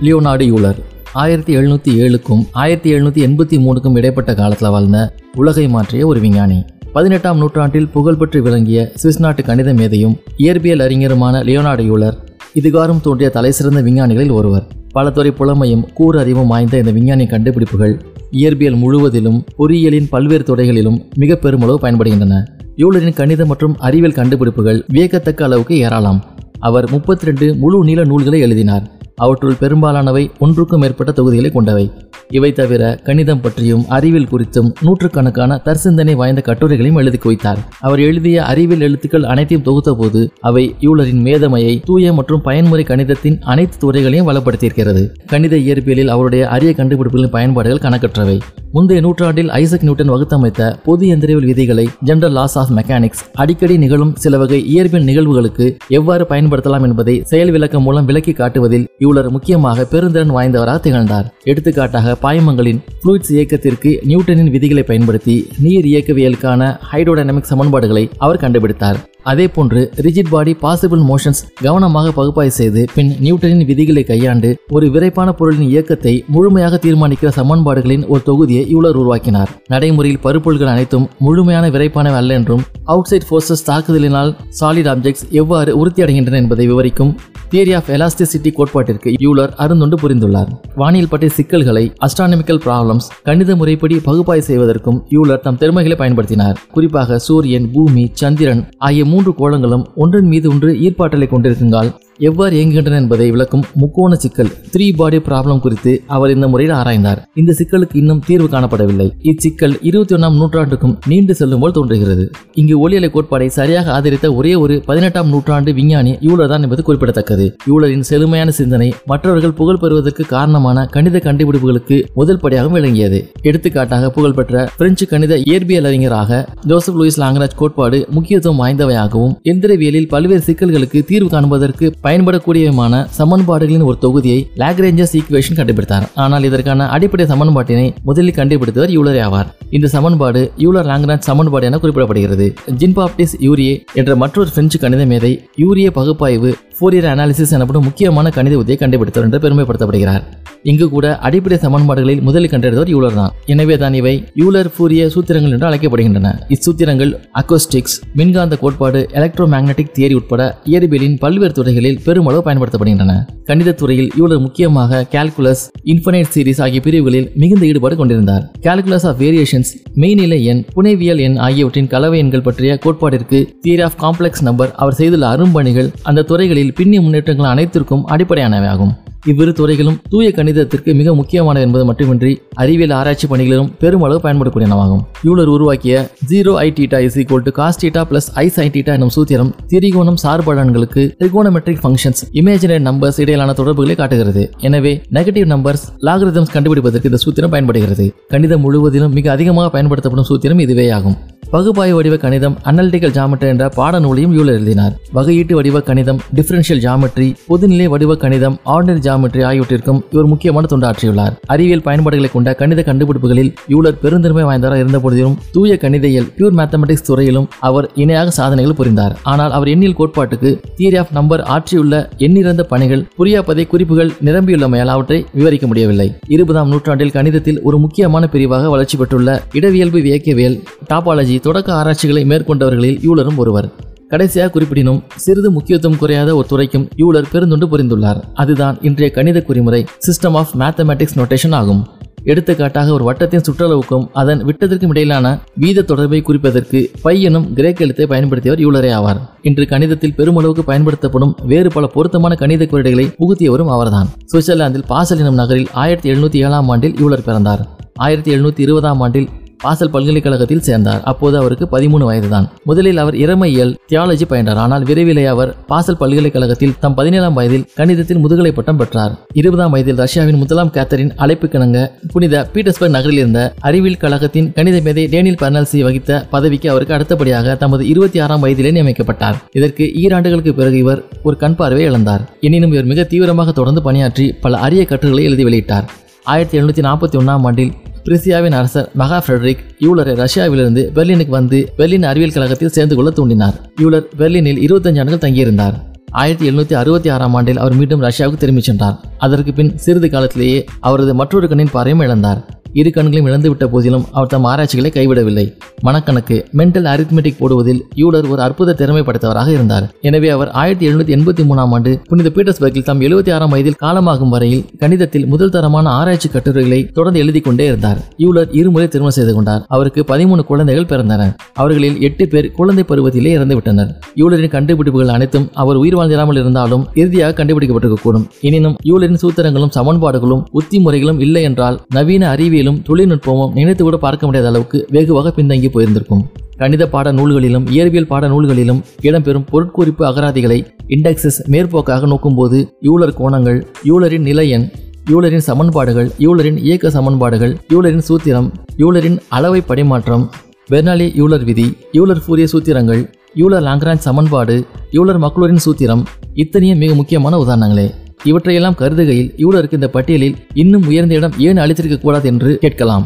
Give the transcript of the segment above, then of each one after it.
Leonard Euler. ஆயிரத்தி எழுநூற்றி ஏழுக்கும் ஆயிரத்தி எழுநூற்றி எண்பத்தி மூணுக்கும் இடைப்பட்ட காலத்தில் வாழ்ந்த உலகை மாற்றிய ஒரு விஞ்ஞானி. பதினெட்டாம் நூற்றாண்டில் புகழ்பெற்று விளங்கிய சுவிஸ் நாட்டு கணித மேதையும் இயற்பியல் அறிஞருமான லியோனார்டு யூலர் இதுகாரும் தோன்றிய தலைசிறந்த விஞ்ஞானிகளில் ஒருவர். பல துறை புலமையும் கூறு அறிவும் வாய்ந்த இந்த விஞ்ஞானி கண்டுபிடிப்புகள் இயற்பியல் முழுவதிலும் பொறியியலின் பல்வேறு துறைகளிலும் மிக பெருமளவு பயன்படுகின்றன. யூலரின் கணித மற்றும் அறிவியல் கண்டுபிடிப்புகள் வியக்கத்தக்க அளவுக்கு ஏறலாம் அவர் முப்பத்தி ரெண்டு முழு நீள நூல்களை எழுதினார். அவற்றுள் பெரும்பாலானவை ஒன்றுக்கும் மேற்பட்ட தொகுதிகளை கொண்டவை. இவை தவிர கணிதம் பற்றியும் அறிவியல் குறித்தும் நூற்றுக்கணக்கான தற்சிந்தனை வாய்ந்த கட்டுரைகளையும் எழுதி குவித்தார். அவர் எழுதிய அறிவியல் எழுத்துக்கள் அனைத்தையும் தொகுத்த போது அவை யூலரின் மேதமையை தூய மற்றும் பயன்முறை கணிதத்தின் அனைத்து துறைகளையும் வளப்படுத்தியிருக்கிறது. கணித இயற்பியலில் அவருடைய அரிய கண்டுபிடிப்புகளின் பயன்பாடுகள் கணக்கற்றவை. முந்தைய நூற்றாண்டில் ஐசக் நியூட்டன் வகுத்தமைத்த பொது எந்திரவியல் விதிகளை ஜெனரல் லாஸ் ஆஃப் மெக்கானிக்ஸ் அடிக்கடி நிகழும் சில வகை இயற்பியல் நிகழ்வுகளுக்கு எவ்வாறு பயன்படுத்தலாம் என்பதை செயல் விளக்கம் மூலம் விளக்கி காட்டுவதில் யூலர் முக்கியமாக பெருந்திறன் வாய்ந்தவராக திகழ்ந்தார். எடுத்துக்காட்டாக பாய்மங்களின் ஃப்ளூயிட்ஸ் இயக்கத்திற்கு நியூட்டனின் விதிகளை பயன்படுத்தி நீர் இயக்கவியலுக்கான ஹைட்ரோடைனமிக் சமன்பாடுகளை அவர் கண்டுபிடித்தார். அதேபோன்று ரிஜிட் பாடி பாசிபிள் மோஷன்ஸ் கவனமாக பகுப்பாய்வு செய்து பின் நியூட்டனின் விதிகளை கையாண்டு ஒரு விரைப்பான பொருளின் இயக்கத்தை முழுமையாக தீர்மானிக்கிற சமன்பாடுகளின் ஒரு தொகுதியை யூலர் உருவாக்கினார். நடைமுறையில் பருப்பொருள்கள் அனைத்தும் முழுமையான விரைப்பானவை அல்ல என்றும் அவுட் சைட் ஃபோர்ஸஸ் தாக்குதலினால் சாலிட் ஆப்ஜெக்ட்ஸ் எவ்வாறு உறுதியடைகின்றன என்பதை விவரிக்கும் தியரி ஆஃப் எலாஸ்டிசிட்டி கோட்பாட்டிற்கு யூலர் அருந்தொண்டு புரிந்துள்ளார். வானியல் பற்றிய சிக்கல்களை அஸ்ட்ரானமிக்கல் ப்ராப்ளம்ஸ் கணித முறைப்படி பகுப்பாய்வு செய்வதற்கும் யூலர் தம் திறமைகளை பயன்படுத்தினார். குறிப்பாக சூரியன் பூமி சந்திரன் ஆகிய மூன்று கோளங்களும் ஒன்றின் மீது ஒன்று ஈர்ப்பாற்றலை கொண்டிருக்குங்கால் எவ்வாறு இயங்குகின்றன என்பதை விளக்கும் முக்கோண சிக்கல் த்ரீ பாடி ப்ராப்ளம் குறித்து அவர் இந்த முறையில் ஆராய்ந்தார். இந்த சிக்கலுக்கு இன்னும் தீர்வு காணப்படவில்லை. இச்சிக்கல் இருபத்தி ஒன்றாம் நூற்றாண்டுக்கும் நீண்டு செல்லும் போல் தோன்றுகிறது. இங்கு ஒளியலை கோட்பாடை சரியாக ஆதரித்த ஒரே ஒரு பதினெட்டாம் நூற்றாண்டு விஞ்ஞானி யூலர் தான் என்பது குறிப்பிடத்தக்கது. யூலரின் செழுமையான சிந்தனை மற்றவர்கள் புகழ் பெறுவதற்கு காரணமான கணித கண்டுபிடிப்புகளுக்கு முதல் படியாகவும் விளங்கியது. எடுத்துக்காட்டாக புகழ்பெற்ற பிரெஞ்சு கணித இயற்பியல் அறிஞராக ஜோசப் லூயிஸ் லாங்கராஜ் கோட்பாடு முக்கியத்துவம் வாய்ந்தவையாகவும் எந்திரவியலில் பல்வேறு சிக்கல்களுக்கு தீர்வு காண்பதற்கு பயன்படக்கூடியமான சமன்பாடுகளின் ஒரு தொகுதியை லாக்ரேஞ்சஸ் ஈக்குவேஷன் கண்டுபிடித்தார். ஆனால் இதற்கான அடிப்படை சமன்பாட்டினை முதலில் கண்டுபிடித்தவர் யூலரே ஆவார். இந்த சமன்பாடு யூலர் லாங்ராஜ் சமன்பாடு என குறிப்பிடப்படுகிறது. ஜின் பாப்டிஸ் யூரியே என்ற மற்றொரு பிரெஞ்சு கணித மேதை யூரிய பகுப்பாய்வு ஃபோரியர் அனாலிசிஸ் எனப்படும் முக்கியமான கணித உத்தியை கண்டுபிடித்தவர் என்று பெருமைப்படுத்தப்படுகிறார். இங்கு கூட அடிப்படை சமன்பாடுகளில் முதலில் கண்டறிந்தவர் யூலர் தான். எனவே தான் இவை யூலர் ஃபூரிய சூத்திரங்கள் என்று அழைக்கப்படுகின்றன. இச்சூத்திரங்கள் அக்கோஸ்டிக்ஸ் மின்காந்த கோட்பாடு எலக்ட்ரோ மேக்னட்டிக் தியரி உட்பட இயற்பியலின் பல்வேறு துறைகளில் பெருமளவு பயன்படுத்தப்படுகின்றன. கணிதத் துறையில் யூலர் முக்கியமாக கால்குலஸ் இன்ஃபனைட் சீரிஸ் ஆகிய பிரிவுகளில் மிகுந்த ஈடுபாடு கொண்டிருந்தார். கால்குலஸ் ஆஃப் வேரியேஷன்ஸ் மெய்நிலை எண் புனைவியல் எண் ஆகியவற்றின் கலவை எண்கள் பற்றிய கோட்பாட்டிற்கு தியரி ஆஃப் காம்ப்ளெக்ஸ் நம்பர் அவர் செய்துள்ள அரும்பணிகள் அந்த துறைகளில் பின்னிய முன்னேற்றங்கள் அனைத்திற்கும் அடிப்படையானவை ஆகும் இவ்விரு துறைகளும் தூய கணிதத்திற்கு மிக முக்கியமான என்பது மட்டுமின்றி அறிவியல் ஆராய்ச்சி பணிகளிலும் பெருமளவு பயன்படக்கூடியனவாகும் யூலர் உருவாக்கிய zero i theta is equal to cos theta plus i sine theta எனும் சூத்திரம் திரிகோணம் சார்பலன்களுக்கு திரிகோணமெட்ரிக் ஃபங்க்ஷன்ஸ் இமேஜினரி நம்பர்ஸ் இடையிலான தொடர்புகளை காட்டுகிறது. எனவே நெகட்டிவ் நம்பர்ஸ் லாகரிதம்ஸ் கண்டுபிடிப்பதற்கு இந்த சூத்திரம் பயன்படுகிறது. கணிதம் முழுவதிலும் மிக அதிகமாக பயன்படுத்தப்படும் சூத்திரம் இதுவே ஆகும் பகுப்பாய்வு வடிவ கணிதம் அனலிட்டிக்கல் ஜாமெட்ரி என்ற பாடநூலையும் யூலர் எழுதினார். வகையீட்டு வடிவ கணிதம் டிஃபரன்ஷியல் ஜாமெட்ரி பொதுநிலை வடிவ கணிதம் ஆர்டினரி ஜியாமெட்ரி ஆகியவற்றிற்கும் இவர் முக்கியமான தொண்டாற்றியுள்ளார். அறிவியல் பயன்பாடுகளை கொண்ட கணித கண்டுபிடிப்புகளில் யூலர் பெருந்தன்மை வாய்ந்தவராக இருந்த போதிலும் தூய கணிதையில் பியூர் மேத்தமெட்டிக்ஸ் துறையிலும் அவர் இணையாக சாதனைகள் புரிந்தார். ஆனால் அவர் எண்ணியல் கோட்பாட்டுக்கு தியரி ஆஃப் நம்பர் ஆற்றியுள்ள எண்ணிறந்த பணிகள் புரியாப்பதை குறிப்புகள் நிரம்பியுள்ளமையால் அவற்றை விவரிக்க முடியவில்லை. இருபதாம் நூற்றாண்டில் கணிதத்தில் ஒரு முக்கியமான பிரிவாக வளர்ச்சி பெற்றுள்ள இடவியல்பு இயக்கவியல் டாபாலஜி தொடக்க ஆராய்ச்சிகளை மேற்கொண்டவர்களில் யூலரும் ஒருவர். கடைசியாக குறிப்பிடினும் சிறிது முக்கியத்துவம் குறையாத ஒரு துறைக்கும் யூலர் பெருந்துண்டு புரிந்துள்ளார். அதுதான் இன்றைய கணித குறிமுறை சிஸ்டம் ஆஃப் மேத்தமேட்டிக்ஸ் நோட்டேஷன் ஆகும். எடுத்துக்காட்டாக ஒரு வட்டத்தின் சுற்றளவுக்கும் அதன் விட்டத்திற்கும் இடையிலான வீத தொடர்பை குறிப்பதற்கு பையனும் கிரேக்க எழுத்தை பயன்படுத்தியவர் யூலரே ஆவார். இன்று கணிதத்தில் பெருமளவுக்கு பயன்படுத்தப்படும் வேறு பல பொருத்தமான கணித குறியீடுகளை புகுத்தியவரும் அவர்தான். சுவிட்சர்லாந்தில் பாசல் எனும் நகரில் ஆயிரத்தி எழுநூத்தி ஏழாம் ஆண்டில் யூலர் பிறந்தார். ஆயிரத்தி எழுநூத்தி இருபதாம் ஆண்டில் பாசல் பல்கலைக்கழகத்தில் சேர்ந்தார். அப்போது அவருக்கு பதிமூணு வயதுதான். முதலில் அவர் இறமையியல் தியாலஜி பயின்றார். ஆனால் விரைவிலே அவர் பாசல் பல்கலைக்கழகத்தில் தம் பதினேழாம் வயதில் கணிதத்தில் முதுகலை பட்டம் பெற்றார். இருபதாம் வயதில் ரஷ்யாவின் முதலாம் கேத்தரின் அழைப்பு கிணங்க புனித பீட்டர்ஸ்பர்க் நகரில் இருந்த அறிவியல் கழகத்தின் கணித மேதை டேனியல் பர்னல்சி வகித்த பதவிக்கு அவருக்கு அடுத்தபடியாக தமது இருபத்தி ஆறாம் வயதிலே நியமிக்கப்பட்டார். இதற்கு ஈராண்டுகளுக்கு பிறகு இவர் ஒரு கண் பார்வை இழந்தார். எனினும் இவர் மிக தீவிரமாக தொடர்ந்து பணியாற்றி பல அரிய கட்டுரைகளை எழுதி வெளியிட்டார். ஆயிரத்தி எழுநூத்தி நாற்பத்தி ஒன்றாம் ஆண்டில் பிரிசியாவின் அரசர் மகா ஃபெட்ரிக் யூலரை ரஷ்யாவிலிருந்து பெர்லினுக்கு வந்து பெர்லின் அறிவியல் கழகத்தில் சேர்ந்து கொள்ள தூண்டினார். யூலர் பெர்லினில் இருபத்தஞ்சு ஆண்டுகள் தங்கியிருந்தார். ஆயிரத்தி எழுநூத்தி அறுபத்தி ஆறாம் ஆண்டில் அவர் மீண்டும் ரஷ்யாவுக்கு திரும்பிச் சென்றார். அதற்கு பின் சிறிது காலத்திலேயே அவரது மற்றொரு கண்ணின் பார்வையும் இழந்தார். இரு கண்களையும் இழந்துவிட்ட போதிலும் அவர் தம் ஆராய்ச்சிகளை கைவிடவில்லை. மனக்கணக்கு மென்டல் அரித்மெட்டிக் போடுவதில் யூலர் ஒரு அற்புத திறமை படைத்தவராக இருந்தார். எனவே அவர் ஆயிரத்தி எழுநூத்தி எண்பத்தி மூணாம் ஆண்டு புனித பீட்டர்ஸ்பர்கில் தம் எழுபத்தி ஆறாம் வயதில் காலமாகும் வரையில் கணிதத்தில் முதல் தரமான ஆராய்ச்சி கட்டுரைகளை தொடர்ந்து எழுதி கொண்டே இருந்தார். யூலர் இருமுறை திருமணம் செய்து கொண்டார். அவருக்கு பதிமூணு குழந்தைகள் பிறந்தனர் அவர்களில் எட்டு பேர் குழந்தை பருவத்திலே இறந்துவிட்டனர். யூலரின் கண்டுபிடிப்புகள் அனைத்தும் அவர் உயிர் வாழ்ந்திராமல் இருந்தாலும் இறுதியாக கண்டுபிடிக்கப்பட்டிருக்கக்கூடும். எனினும் யூலரின் சூத்திரங்களும் சமன்பாடுகளும் உத்தி முறைகளும் இல்லை என்றால் நவீன அறிவியலும் தொழில்நுட்பமும் நினைத்து கூட பார்க்க முடியாத அளவுக்கு வெகுவாக பின்தங்கி போயிருந்திருக்கும். கணித பாட நூல்களிலும் இயற்பியல் பாட நூல்களிலும் இடம்பெறும் பொருட்குறிப்பு அகராதிகளை இண்டெக்ஸஸ் மேற்போக்காக நோக்கும்போது யூலர் கோணங்கள் யூலரின் நிலையன் யூலரின் சமன்பாடுகள் யூலரின் இயக்க சமன்பாடுகள் யூலரின் சூத்திரம் யூலரின் அளவை படிமாற்றம் பெர்னாலி யூலர் விதி யூலர் ஃபூரிய சூத்திரங்கள் யூலர் லாங்ராஞ்ச் சமன்பாடு யூலர் மக்லூரின் சூத்திரம் இத்தனையும் மிக முக்கியமான உதாரணங்களே. இவற்றையெல்லாம் கருதுகையில் யூலருக்கு இந்த பட்டியலில் இன்னும் உயர்ந்த இடம் ஏன் அளித்திருக்க கூடாது என்று கேட்கலாம்.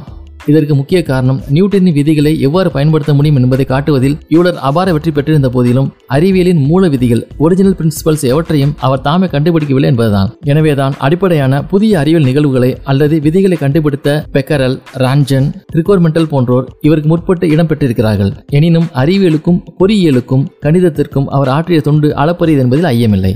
இதற்கு முக்கிய காரணம் நியூட்டனின் விதிகளை எவ்வாறு பயன்படுத்த முடியும் என்பதை காட்டுவதில் யூலர் அபார வெற்றி பெற்றிருந்த போதிலும் அறிவியலின் மூல விதிகள் ஒரிஜினல் பிரின்சிபல்ஸ் எவற்றையும் அவர் தாமே கண்டுபிடிக்கவில்லை என்பதுதான். எனவேதான் அடிப்படையான புதிய அறிவியல் நிகழ்வுகளை அல்லது விதிகளை கண்டுபிடித்த பெக்கரல் ரஞ்சன் ட்ரிகோர்மெண்டல் போன்றோர் இவருக்கு முற்பட்டு இடம்பெற்றிருக்கிறார்கள் எனினும் அறிவியலுக்கும் பொறியியலுக்கும் கணிதத்திற்கும் அவர் ஆற்றிய தொண்டு அளப்பரியது என்பதில் ஐயமில்லை.